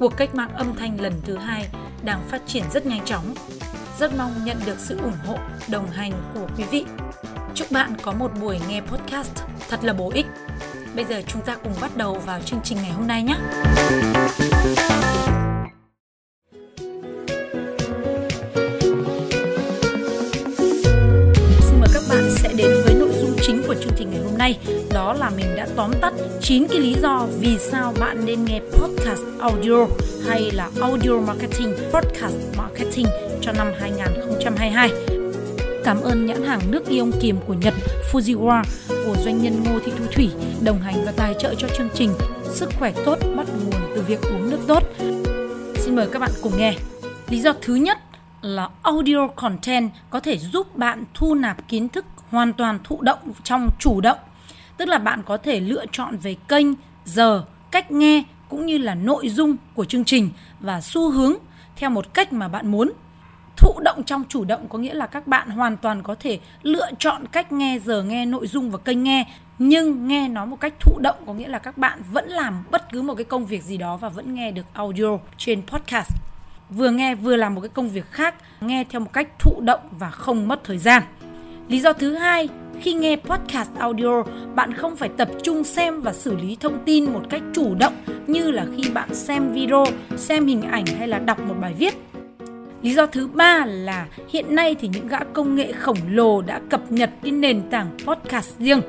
cuộc cách mạng âm thanh lần thứ hai đang phát triển rất nhanh chóng. Rất mong nhận được sự ủng hộ, đồng hành của quý vị. Chúc bạn có một buổi nghe podcast thật là bổ ích. Bây giờ chúng ta cùng bắt đầu vào chương trình ngày hôm nay nhé. Của chương trình ngày hôm nay đó là mình đã tóm tắt 9 cái lý do vì sao bạn nên nghe podcast audio hay là audio marketing, podcast marketing cho năm 2022. Cảm ơn nhãn hàng nước ion kiềm của Nhật Fujiwara của doanh nhân Ngô Thị Thu Thủy đồng hành và tài trợ cho chương trình Sức khỏe tốt bắt nguồn từ việc uống nước tốt. Xin mời các bạn cùng nghe. Lý do thứ nhất là audio content có thể giúp bạn thu nạp kiến thức hoàn toàn thụ động trong chủ động. Tức là bạn có thể lựa chọn về kênh, giờ, cách nghe cũng như là nội dung của chương trình và xu hướng theo một cách mà bạn muốn. Thụ động trong chủ động có nghĩa là các bạn hoàn toàn có thể lựa chọn cách nghe, giờ nghe, nội dung và kênh nghe, nhưng nghe nó một cách thụ động có nghĩa là các bạn vẫn làm bất cứ một cái công việc gì đó và vẫn nghe được audio trên podcast. Vừa nghe vừa làm một cái công việc khác, nghe theo một cách thụ động và không mất thời gian lý do thứ hai khi nghe podcast audio, bạn không phải tập trung xem và xử lý thông tin một cách chủ động như là khi bạn xem video, xem hình ảnh hay là đọc một bài viết. Lý do thứ ba là hiện nay thì những gã công nghệ khổng lồ đã cập nhật cái nền tảng podcast riêng.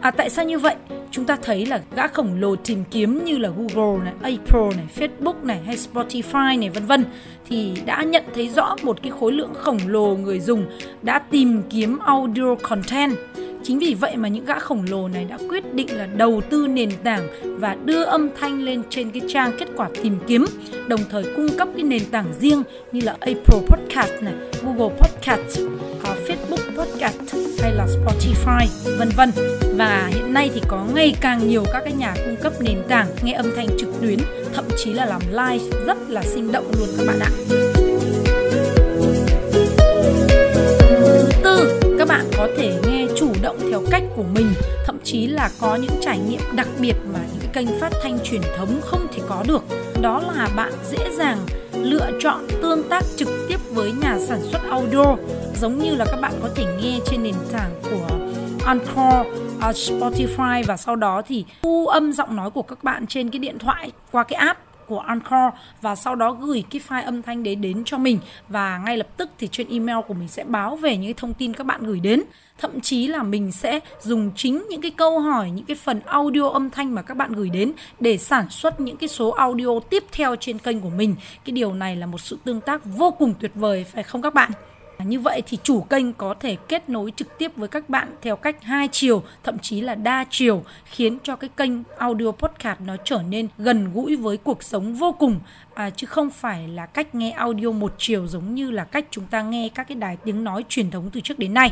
À, tại sao như vậy? Chúng ta thấy là gã khổng lồ tìm kiếm như là Google này, Apple này, Facebook này hay Spotify này vân vân thì đã nhận thấy rõ một cái khối lượng khổng lồ người dùng đã tìm kiếm audio content. Chính vì vậy mà những gã khổng lồ này đã quyết định là đầu tư nền tảng và đưa âm thanh lên trên cái trang kết quả tìm kiếm, đồng thời cung cấp cái nền tảng riêng như là Apple Podcast này, Google Podcast, Podcast hay là Spotify, vân vân. Và hiện nay thì có ngày càng nhiều các cái nhà cung cấp nền tảng nghe âm thanh trực tuyến, thậm chí là làm live rất là sinh động luôn các bạn ạ. Thứ tư, các bạn có thể nghe chủ động theo cách của mình thậm chí là có những trải nghiệm đặc biệt mà những kênh phát thanh truyền thống không thể có được đó là bạn dễ dàng lựa chọn tương tác trực tiếp với nhà sản xuất audio giống như là các bạn có thể nghe trên nền tảng của Anchor, uh, à, Spotify và sau đó thì thu âm giọng nói của các bạn trên cái điện thoại qua cái app của Anchor và sau đó gửi cái file âm thanh đấy đến cho mình. Và ngay lập tức thì trên email của mình sẽ báo về những thông tin các bạn gửi đến. Thậm chí là mình sẽ dùng chính những cái câu hỏi, những cái phần audio âm thanh mà các bạn gửi đến để sản xuất những cái số audio tiếp theo trên kênh của mình. Cái điều này là một sự tương tác vô cùng tuyệt vời, phải không các bạn? Như vậy thì chủ kênh có thể kết nối trực tiếp với các bạn theo cách hai chiều, thậm chí là đa chiều, khiến cho cái kênh audio podcast nó trở nên gần gũi với cuộc sống vô cùng, à, chứ không phải là cách nghe audio một chiều giống như là cách chúng ta nghe các cái đài tiếng nói truyền thống từ trước đến nay.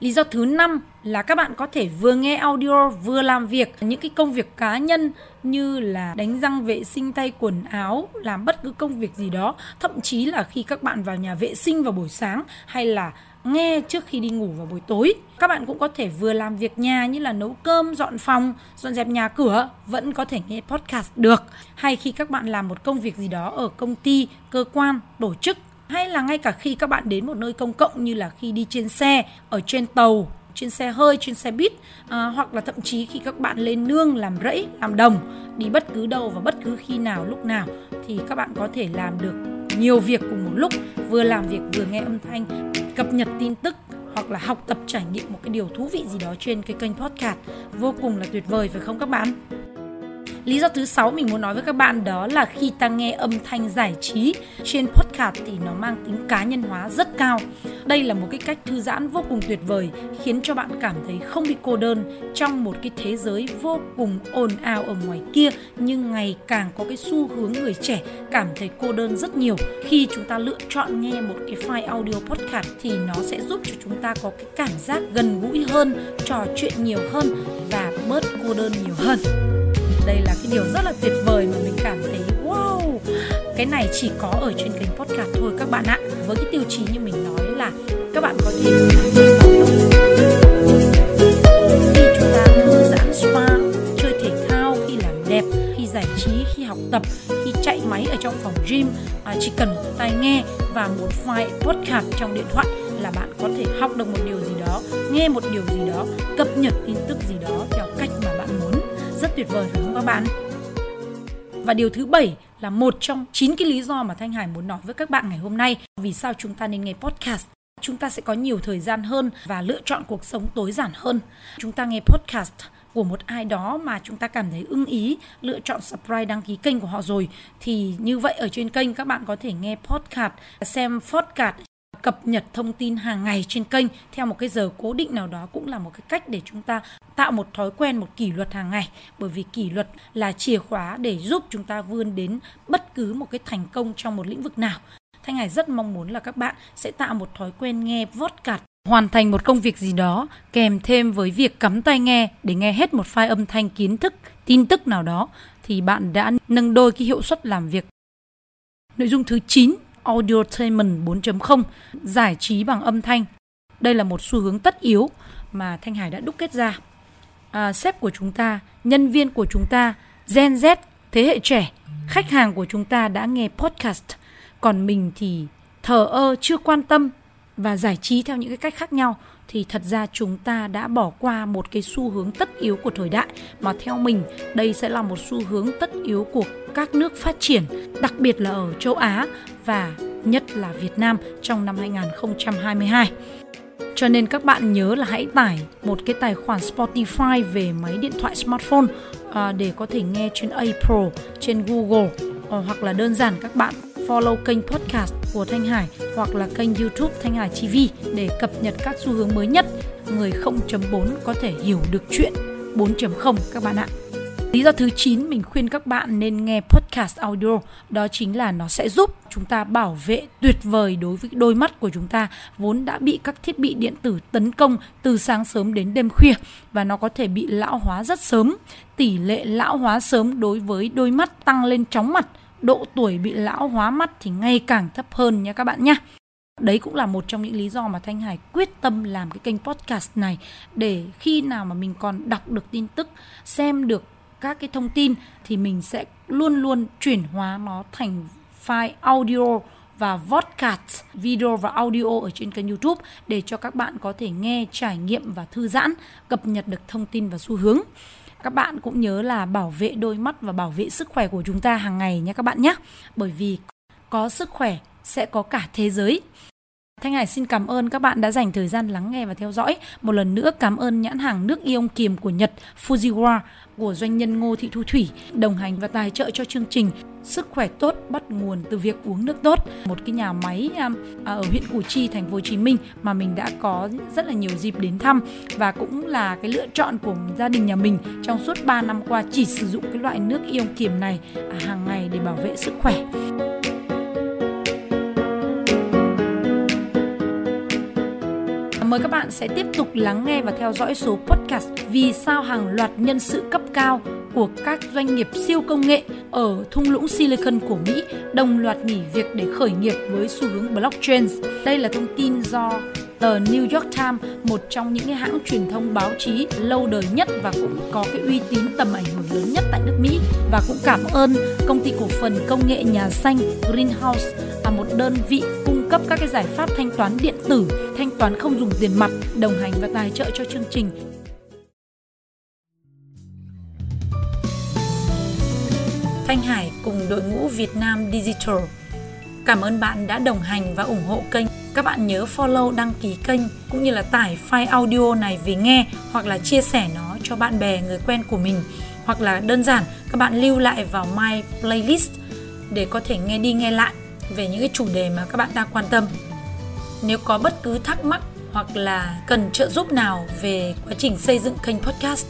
Lý do thứ năm là các bạn có thể vừa nghe audio vừa làm việc những cái công việc cá nhân như là đánh răng vệ sinh tay quần áo, làm bất cứ công việc gì đó, thậm chí là khi các bạn vào nhà vệ sinh vào buổi sáng hay là nghe trước khi đi ngủ vào buổi tối. Các bạn cũng có thể vừa làm việc nhà như là nấu cơm, dọn phòng, dọn dẹp nhà cửa, vẫn có thể nghe podcast được. Hay khi các bạn làm một công việc gì đó ở công ty, cơ quan, tổ chức hay là ngay cả khi các bạn đến một nơi công cộng như là khi đi trên xe ở trên tàu trên xe hơi trên xe buýt à, hoặc là thậm chí khi các bạn lên nương làm rẫy làm đồng đi bất cứ đâu và bất cứ khi nào lúc nào thì các bạn có thể làm được nhiều việc cùng một lúc vừa làm việc vừa nghe âm thanh cập nhật tin tức hoặc là học tập trải nghiệm một cái điều thú vị gì đó trên cái kênh podcast. Vô cùng là tuyệt vời phải không các bạn? Lý do thứ sáu mình muốn nói với các bạn đó là khi ta nghe âm thanh giải trí trên podcast thì nó mang tính cá nhân hóa rất cao. Đây là một cái cách thư giãn vô cùng tuyệt vời khiến cho bạn cảm thấy không bị cô đơn trong một cái thế giới vô cùng ồn ào ở ngoài kia nhưng ngày càng có cái xu hướng người trẻ cảm thấy cô đơn rất nhiều. Khi chúng ta lựa chọn nghe một cái file audio podcast thì nó sẽ giúp cho chúng ta có cái cảm giác gần gũi hơn, trò chuyện nhiều hơn và bớt cô đơn nhiều hơn đây là cái điều rất là tuyệt vời mà mình cảm thấy wow! Cái này chỉ có ở trên kênh podcast thôi các bạn ạ. Với cái tiêu chí như mình nói là các bạn có thể khi chúng ta thư giãn spa chơi thể thao khi làm đẹp khi giải trí khi học tập khi chạy máy ở trong phòng gym à, chỉ cần một tai nghe và một file podcast trong điện thoại là bạn có thể học được một điều gì đó nghe một điều gì đó cập nhật tin tức gì đó theo cách mà rất tuyệt vời phải không các bạn? Và điều thứ bảy là một trong chín cái lý do mà Thanh Hải muốn nói với các bạn ngày hôm nay. Vì sao chúng ta nên nghe podcast? Chúng ta sẽ có nhiều thời gian hơn và lựa chọn cuộc sống tối giản hơn. Chúng ta nghe podcast của một ai đó mà chúng ta cảm thấy ưng ý, lựa chọn subscribe, đăng ký kênh của họ rồi, thì như vậy ở trên kênh các bạn có thể nghe podcast, xem podcast cập nhật thông tin hàng ngày trên kênh theo một cái giờ cố định nào đó cũng là một cái cách để chúng ta tạo một thói quen một kỷ luật hàng ngày bởi vì kỷ luật là chìa khóa để giúp chúng ta vươn đến bất cứ một cái thành công trong một lĩnh vực nào Thanh Hải rất mong muốn là các bạn sẽ tạo một thói quen nghe cạt hoàn thành một công việc gì đó kèm thêm với việc cắm tai nghe để nghe hết một file âm thanh kiến thức, tin tức nào đó thì bạn đã nâng đôi cái hiệu suất làm việc. Nội dung thứ 9 Audiotainment 4.0, giải trí bằng âm thanh. Đây là một xu hướng tất yếu mà Thanh Hải đã đúc kết ra. À, sếp của chúng ta, nhân viên của chúng ta, Gen Z, thế hệ trẻ, khách hàng của chúng ta đã nghe podcast, còn mình thì thờ ơ chưa quan tâm và giải trí theo những cái cách khác nhau thì thật ra chúng ta đã bỏ qua một cái xu hướng tất yếu của thời đại mà theo mình đây sẽ là một xu hướng tất yếu của các nước phát triển, đặc biệt là ở châu Á và nhất là Việt Nam trong năm 2022. Cho nên các bạn nhớ là hãy tải một cái tài khoản Spotify về máy điện thoại smartphone à, để có thể nghe trên Apple, trên Google à, hoặc là đơn giản các bạn follow kênh podcast của Thanh Hải hoặc là kênh YouTube Thanh Hải TV để cập nhật các xu hướng mới nhất. Người 0.4 có thể hiểu được chuyện 4.0 các bạn ạ. Lý do thứ 9 mình khuyên các bạn nên nghe podcast audio, đó chính là nó sẽ giúp chúng ta bảo vệ tuyệt vời đối với đôi mắt của chúng ta, vốn đã bị các thiết bị điện tử tấn công từ sáng sớm đến đêm khuya và nó có thể bị lão hóa rất sớm. Tỷ lệ lão hóa sớm đối với đôi mắt tăng lên chóng mặt độ tuổi bị lão hóa mắt thì ngày càng thấp hơn nha các bạn nhé. Đấy cũng là một trong những lý do mà Thanh Hải quyết tâm làm cái kênh podcast này để khi nào mà mình còn đọc được tin tức, xem được các cái thông tin thì mình sẽ luôn luôn chuyển hóa nó thành file audio và podcast video và audio ở trên kênh YouTube để cho các bạn có thể nghe, trải nghiệm và thư giãn, cập nhật được thông tin và xu hướng các bạn cũng nhớ là bảo vệ đôi mắt và bảo vệ sức khỏe của chúng ta hàng ngày nhé các bạn nhé. Bởi vì có sức khỏe sẽ có cả thế giới. Thanh Hải xin cảm ơn các bạn đã dành thời gian lắng nghe và theo dõi. Một lần nữa cảm ơn nhãn hàng nước ion kiềm của Nhật Fujiwara của doanh nhân Ngô Thị Thu Thủy đồng hành và tài trợ cho chương trình Sức khỏe tốt bắt nguồn từ việc uống nước tốt. Một cái nhà máy um, à, ở huyện Củ Chi, thành phố Hồ Chí Minh mà mình đã có rất là nhiều dịp đến thăm và cũng là cái lựa chọn của gia đình nhà mình trong suốt 3 năm qua chỉ sử dụng cái loại nước ion kiềm này à, hàng ngày để bảo vệ sức khỏe. Mời các bạn sẽ tiếp tục lắng nghe và theo dõi số podcast Vì sao hàng loạt nhân sự cấp cao của các doanh nghiệp siêu công nghệ ở thung lũng Silicon của Mỹ đồng loạt nghỉ việc để khởi nghiệp với xu hướng blockchain. Đây là thông tin do tờ New York Times, một trong những hãng truyền thông báo chí lâu đời nhất và cũng có cái uy tín tầm ảnh hưởng lớn nhất tại nước Mỹ và cũng cảm ơn công ty cổ phần công nghệ nhà xanh Greenhouse là một đơn vị cung cấp các cái giải pháp thanh toán điện tử, thanh toán không dùng tiền mặt, đồng hành và tài trợ cho chương trình. Thanh Hải cùng đội ngũ Việt Nam Digital. Cảm ơn bạn đã đồng hành và ủng hộ kênh. Các bạn nhớ follow, đăng ký kênh cũng như là tải file audio này về nghe hoặc là chia sẻ nó cho bạn bè, người quen của mình hoặc là đơn giản các bạn lưu lại vào My Playlist để có thể nghe đi nghe lại về những cái chủ đề mà các bạn đang quan tâm. Nếu có bất cứ thắc mắc hoặc là cần trợ giúp nào về quá trình xây dựng kênh podcast,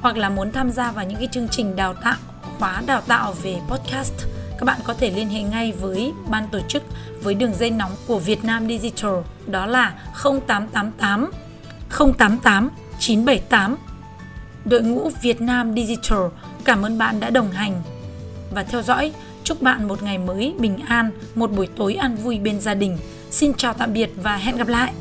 hoặc là muốn tham gia vào những cái chương trình đào tạo, khóa đào tạo về podcast, các bạn có thể liên hệ ngay với ban tổ chức với đường dây nóng của Việt Nam Digital, đó là 0888 088 978. Đội ngũ Việt Nam Digital, cảm ơn bạn đã đồng hành và theo dõi. Chúc bạn một ngày mới bình an, một buổi tối an vui bên gia đình. Xin chào tạm biệt và hẹn gặp lại.